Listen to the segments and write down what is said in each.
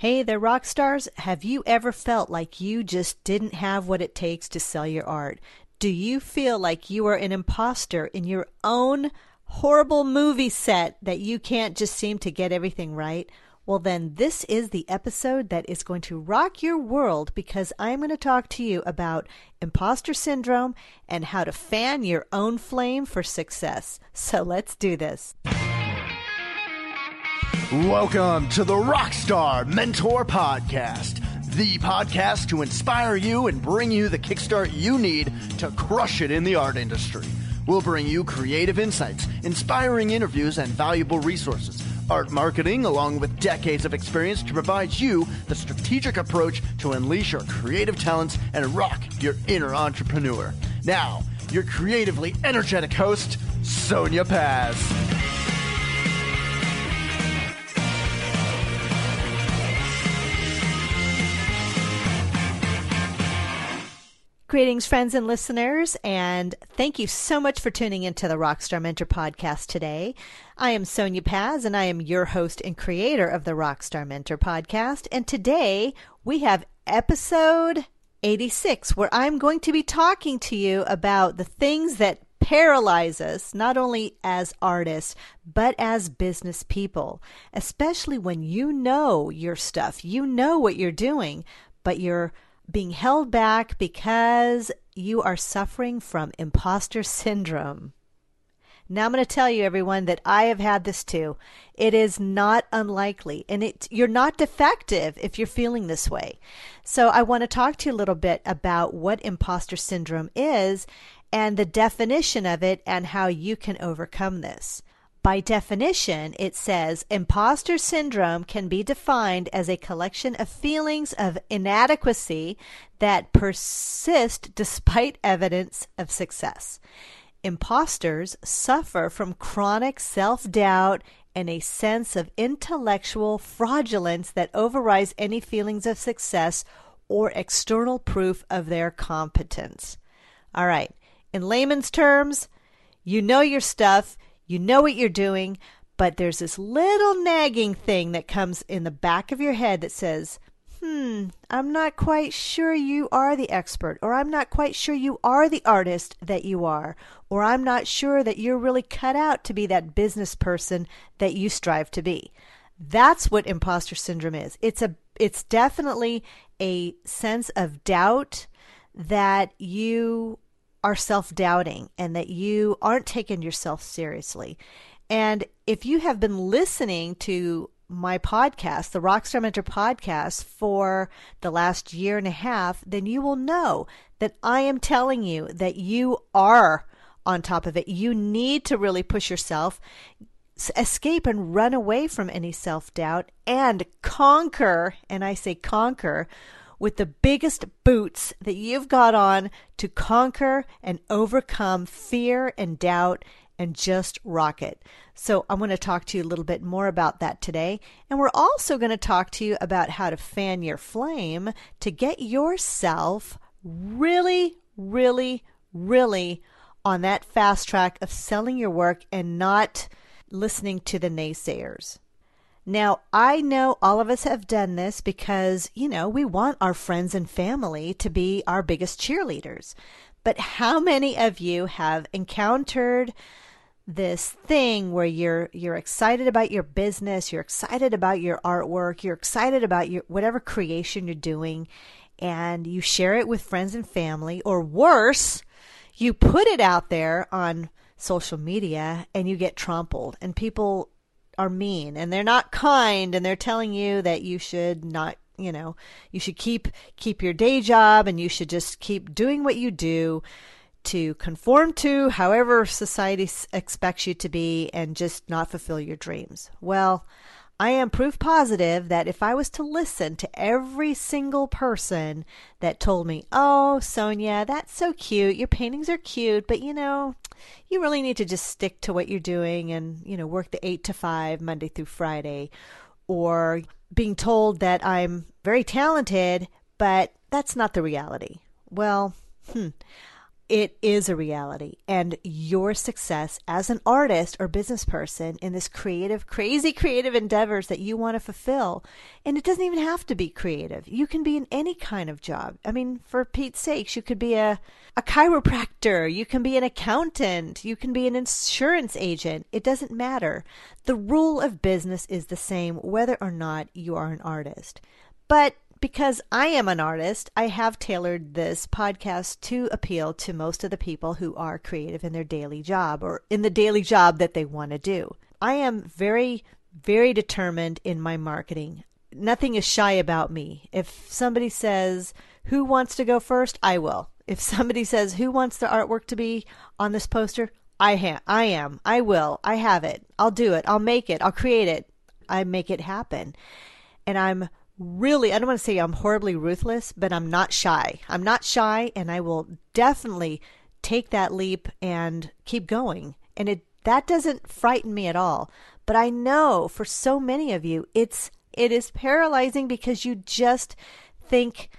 Hey there, rock stars. Have you ever felt like you just didn't have what it takes to sell your art? Do you feel like you are an imposter in your own horrible movie set that you can't just seem to get everything right? Well, then, this is the episode that is going to rock your world because I'm going to talk to you about imposter syndrome and how to fan your own flame for success. So let's do this. Welcome to the Rockstar Mentor Podcast, the podcast to inspire you and bring you the kickstart you need to crush it in the art industry. We'll bring you creative insights, inspiring interviews, and valuable resources. Art marketing, along with decades of experience to provide you the strategic approach to unleash your creative talents and rock your inner entrepreneur. Now, your creatively energetic host, Sonia Paz. Greetings, friends and listeners, and thank you so much for tuning into the Rockstar Mentor podcast today. I am Sonia Paz, and I am your host and creator of the Rockstar Mentor podcast. And today we have episode 86, where I'm going to be talking to you about the things that paralyze us, not only as artists, but as business people, especially when you know your stuff, you know what you're doing, but you're being held back because you are suffering from imposter syndrome. Now I'm going to tell you everyone that I have had this too. It is not unlikely and it you're not defective if you're feeling this way. So I want to talk to you a little bit about what imposter syndrome is and the definition of it and how you can overcome this. By definition, it says imposter syndrome can be defined as a collection of feelings of inadequacy that persist despite evidence of success. Imposters suffer from chronic self doubt and a sense of intellectual fraudulence that overrides any feelings of success or external proof of their competence. All right, in layman's terms, you know your stuff you know what you're doing, but there's this little nagging thing that comes in the back of your head that says, hmm, I'm not quite sure you are the expert, or I'm not quite sure you are the artist that you are, or I'm not sure that you're really cut out to be that business person that you strive to be. That's what imposter syndrome is. It's a it's definitely a sense of doubt that you are self doubting and that you aren't taking yourself seriously. And if you have been listening to my podcast, the Rockstar Mentor podcast, for the last year and a half, then you will know that I am telling you that you are on top of it. You need to really push yourself, escape and run away from any self doubt, and conquer, and I say conquer, with the biggest boots that you've got on to conquer and overcome fear and doubt and just rock it. So, I'm going to talk to you a little bit more about that today. And we're also going to talk to you about how to fan your flame to get yourself really, really, really on that fast track of selling your work and not listening to the naysayers. Now, I know all of us have done this because, you know, we want our friends and family to be our biggest cheerleaders. But how many of you have encountered this thing where you're you're excited about your business, you're excited about your artwork, you're excited about your whatever creation you're doing and you share it with friends and family or worse, you put it out there on social media and you get trampled and people are mean and they're not kind and they're telling you that you should not you know you should keep keep your day job and you should just keep doing what you do to conform to however society expects you to be and just not fulfill your dreams. Well I am proof positive that if I was to listen to every single person that told me, Oh, Sonia, that's so cute. Your paintings are cute, but you know, you really need to just stick to what you're doing and, you know, work the eight to five Monday through Friday. Or being told that I'm very talented, but that's not the reality. Well, hmm. It is a reality. And your success as an artist or business person in this creative, crazy creative endeavors that you want to fulfill. And it doesn't even have to be creative. You can be in any kind of job. I mean, for Pete's sakes, you could be a, a chiropractor, you can be an accountant, you can be an insurance agent. It doesn't matter. The rule of business is the same whether or not you are an artist. But because I am an artist, I have tailored this podcast to appeal to most of the people who are creative in their daily job or in the daily job that they want to do. I am very, very determined in my marketing. Nothing is shy about me. If somebody says, Who wants to go first? I will. If somebody says, Who wants the artwork to be on this poster? I, ha- I am. I will. I have it. I'll do it. I'll make it. I'll create it. I make it happen. And I'm really, I don't want to say I'm horribly ruthless, but I'm not shy. I'm not shy, and I will definitely take that leap and keep going. And it that doesn't frighten me at all. But I know for so many of you, it's it is paralyzing because you just think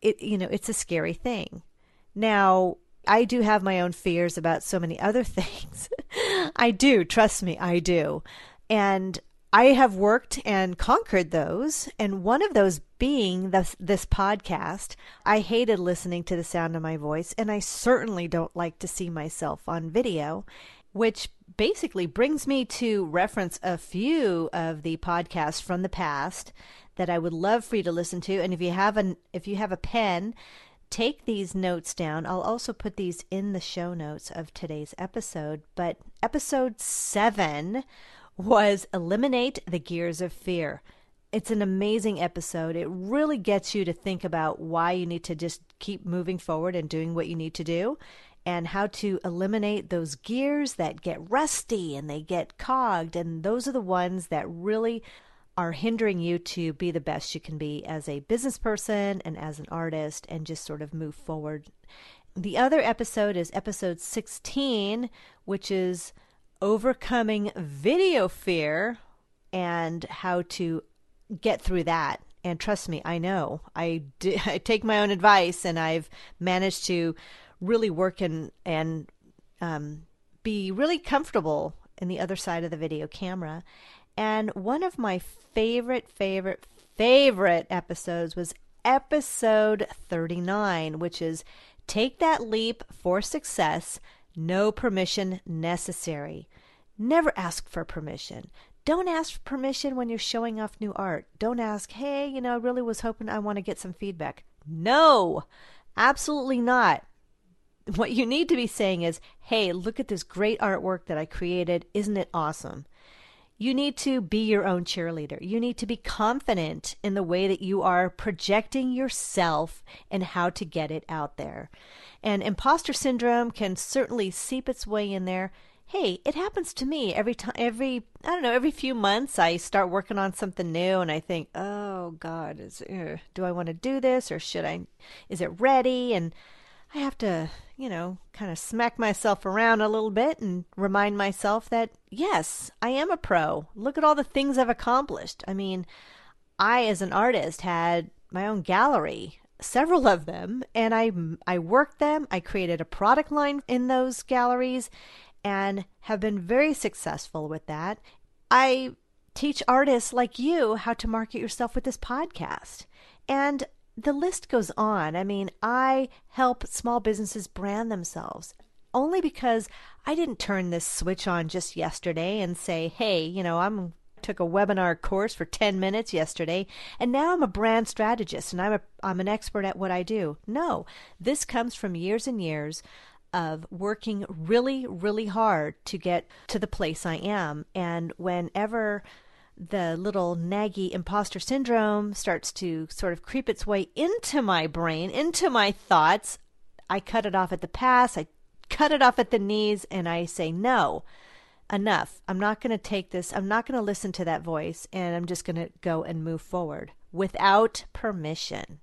it. You know, it's a scary thing. Now, I do have my own fears about so many other things. I do, trust me, I do. And I have worked and conquered those, and one of those being this, this podcast. I hated listening to the sound of my voice, and I certainly don't like to see myself on video, which basically brings me to reference a few of the podcasts from the past that I would love for you to listen to. And if you have an if you have a pen, take these notes down. I'll also put these in the show notes of today's episode. But episode seven was Eliminate the Gears of Fear. It's an amazing episode. It really gets you to think about why you need to just keep moving forward and doing what you need to do and how to eliminate those gears that get rusty and they get cogged. And those are the ones that really are hindering you to be the best you can be as a business person and as an artist and just sort of move forward. The other episode is episode 16, which is overcoming video fear and how to get through that. And trust me, I know. I, I take my own advice and I've managed to really work and, and um, be really comfortable in the other side of the video camera. And one of my favorite, favorite, favorite episodes was episode 39, which is Take That Leap for Success no permission necessary. Never ask for permission. Don't ask for permission when you're showing off new art. Don't ask, hey, you know, I really was hoping I want to get some feedback. No, absolutely not. What you need to be saying is, hey, look at this great artwork that I created. Isn't it awesome? You need to be your own cheerleader. You need to be confident in the way that you are projecting yourself and how to get it out there. And imposter syndrome can certainly seep its way in there. Hey, it happens to me every time, every, I don't know, every few months I start working on something new and I think, oh God, is, uh, do I want to do this or should I, is it ready? And I have to, you know, kind of smack myself around a little bit and remind myself that, yes, I am a pro. Look at all the things I've accomplished. I mean, I, as an artist, had my own gallery, several of them, and I, I worked them. I created a product line in those galleries and have been very successful with that. I teach artists like you how to market yourself with this podcast. And the list goes on. I mean, I help small businesses brand themselves only because I didn't turn this switch on just yesterday and say, "Hey, you know, I'm took a webinar course for 10 minutes yesterday and now I'm a brand strategist and I'm a I'm an expert at what I do." No, this comes from years and years of working really really hard to get to the place I am and whenever the little naggy imposter syndrome starts to sort of creep its way into my brain, into my thoughts, I cut it off at the pass, I cut it off at the knees, and I say, no, enough. I'm not going to take this, I'm not going to listen to that voice, and I'm just going to go and move forward without permission.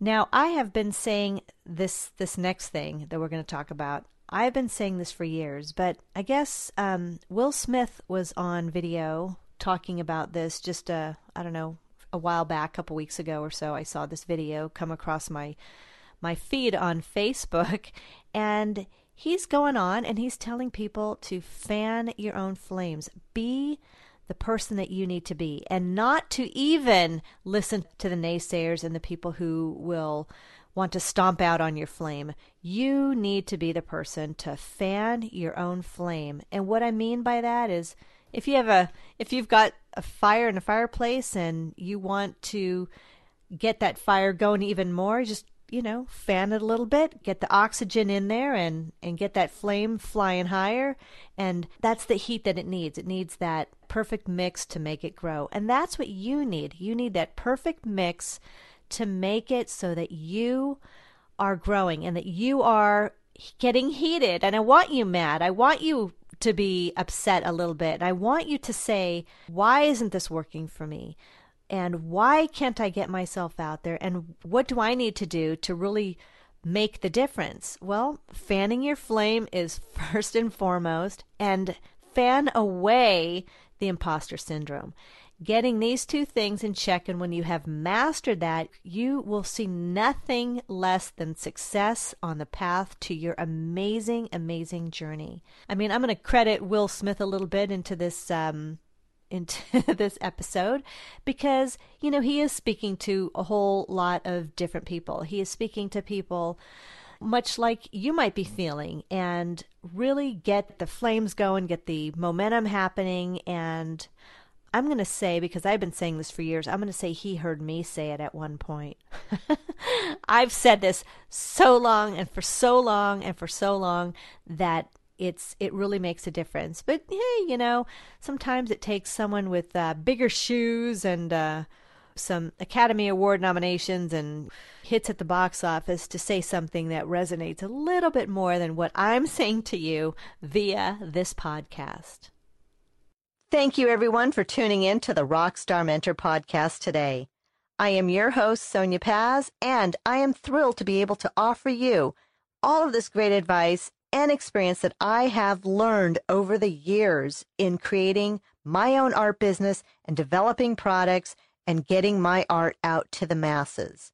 Now, I have been saying this this next thing that we're going to talk about I've been saying this for years, but I guess um, Will Smith was on video talking about this just a I don't know a while back, a couple weeks ago or so. I saw this video come across my my feed on Facebook, and he's going on and he's telling people to fan your own flames. Be the person that you need to be and not to even listen to the naysayers and the people who will want to stomp out on your flame. You need to be the person to fan your own flame. And what I mean by that is if you have a if you've got a fire in a fireplace and you want to get that fire going even more, just you know, fan it a little bit, get the oxygen in there and and get that flame flying higher and that's the heat that it needs. It needs that perfect mix to make it grow. And that's what you need. You need that perfect mix to make it so that you are growing and that you are getting heated. And I want you mad. I want you to be upset a little bit. I want you to say, why isn't this working for me? And why can't I get myself out there? And what do I need to do to really make the difference? Well, fanning your flame is first and foremost, and fan away the imposter syndrome. Getting these two things in check, and when you have mastered that, you will see nothing less than success on the path to your amazing, amazing journey. I mean, I'm going to credit Will Smith a little bit into this um, into this episode because you know he is speaking to a whole lot of different people. He is speaking to people much like you might be feeling and really get the flames going, get the momentum happening and I'm going to say, because I've been saying this for years, I'm going to say he heard me say it at one point. I've said this so long and for so long and for so long that it's it really makes a difference. But hey, you know, sometimes it takes someone with uh, bigger shoes and uh, some Academy Award nominations and hits at the box office to say something that resonates a little bit more than what I'm saying to you via this podcast. Thank you, everyone, for tuning in to the Rockstar Mentor podcast today. I am your host, Sonia Paz, and I am thrilled to be able to offer you all of this great advice and experience that I have learned over the years in creating my own art business and developing products and getting my art out to the masses.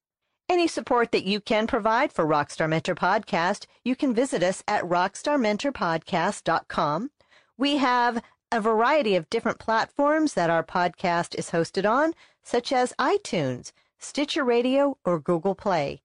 Any support that you can provide for Rockstar Mentor Podcast, you can visit us at rockstarmentorpodcast.com. We have a variety of different platforms that our podcast is hosted on, such as iTunes, Stitcher Radio, or Google Play.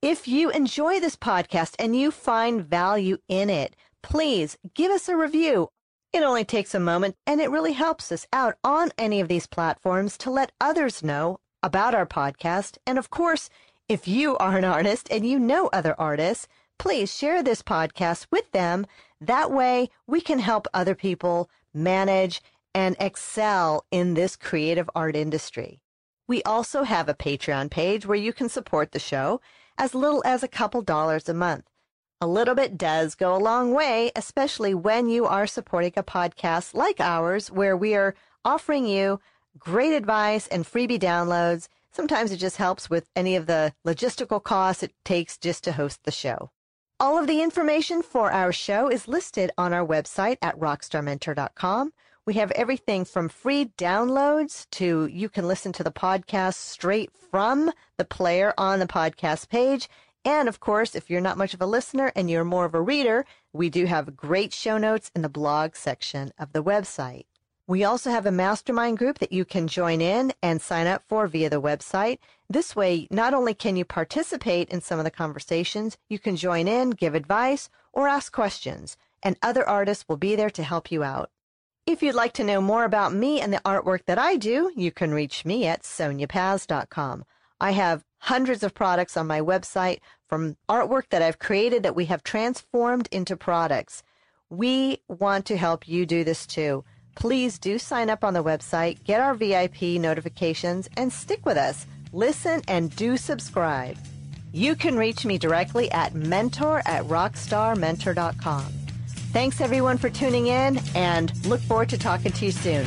If you enjoy this podcast and you find value in it, please give us a review. It only takes a moment and it really helps us out on any of these platforms to let others know about our podcast. And of course, if you are an artist and you know other artists, please share this podcast with them. That way we can help other people manage, and excel in this creative art industry. We also have a Patreon page where you can support the show as little as a couple dollars a month. A little bit does go a long way, especially when you are supporting a podcast like ours, where we are offering you great advice and freebie downloads. Sometimes it just helps with any of the logistical costs it takes just to host the show. All of the information for our show is listed on our website at rockstarmentor.com. We have everything from free downloads to you can listen to the podcast straight from the player on the podcast page. And of course, if you're not much of a listener and you're more of a reader, we do have great show notes in the blog section of the website. We also have a mastermind group that you can join in and sign up for via the website. This way, not only can you participate in some of the conversations, you can join in, give advice, or ask questions, and other artists will be there to help you out. If you'd like to know more about me and the artwork that I do, you can reach me at soniapaz.com. I have hundreds of products on my website from artwork that I've created that we have transformed into products. We want to help you do this too. Please do sign up on the website, get our VIP notifications, and stick with us. Listen and do subscribe. You can reach me directly at mentor at rockstarmentor.com. Thanks everyone for tuning in and look forward to talking to you soon.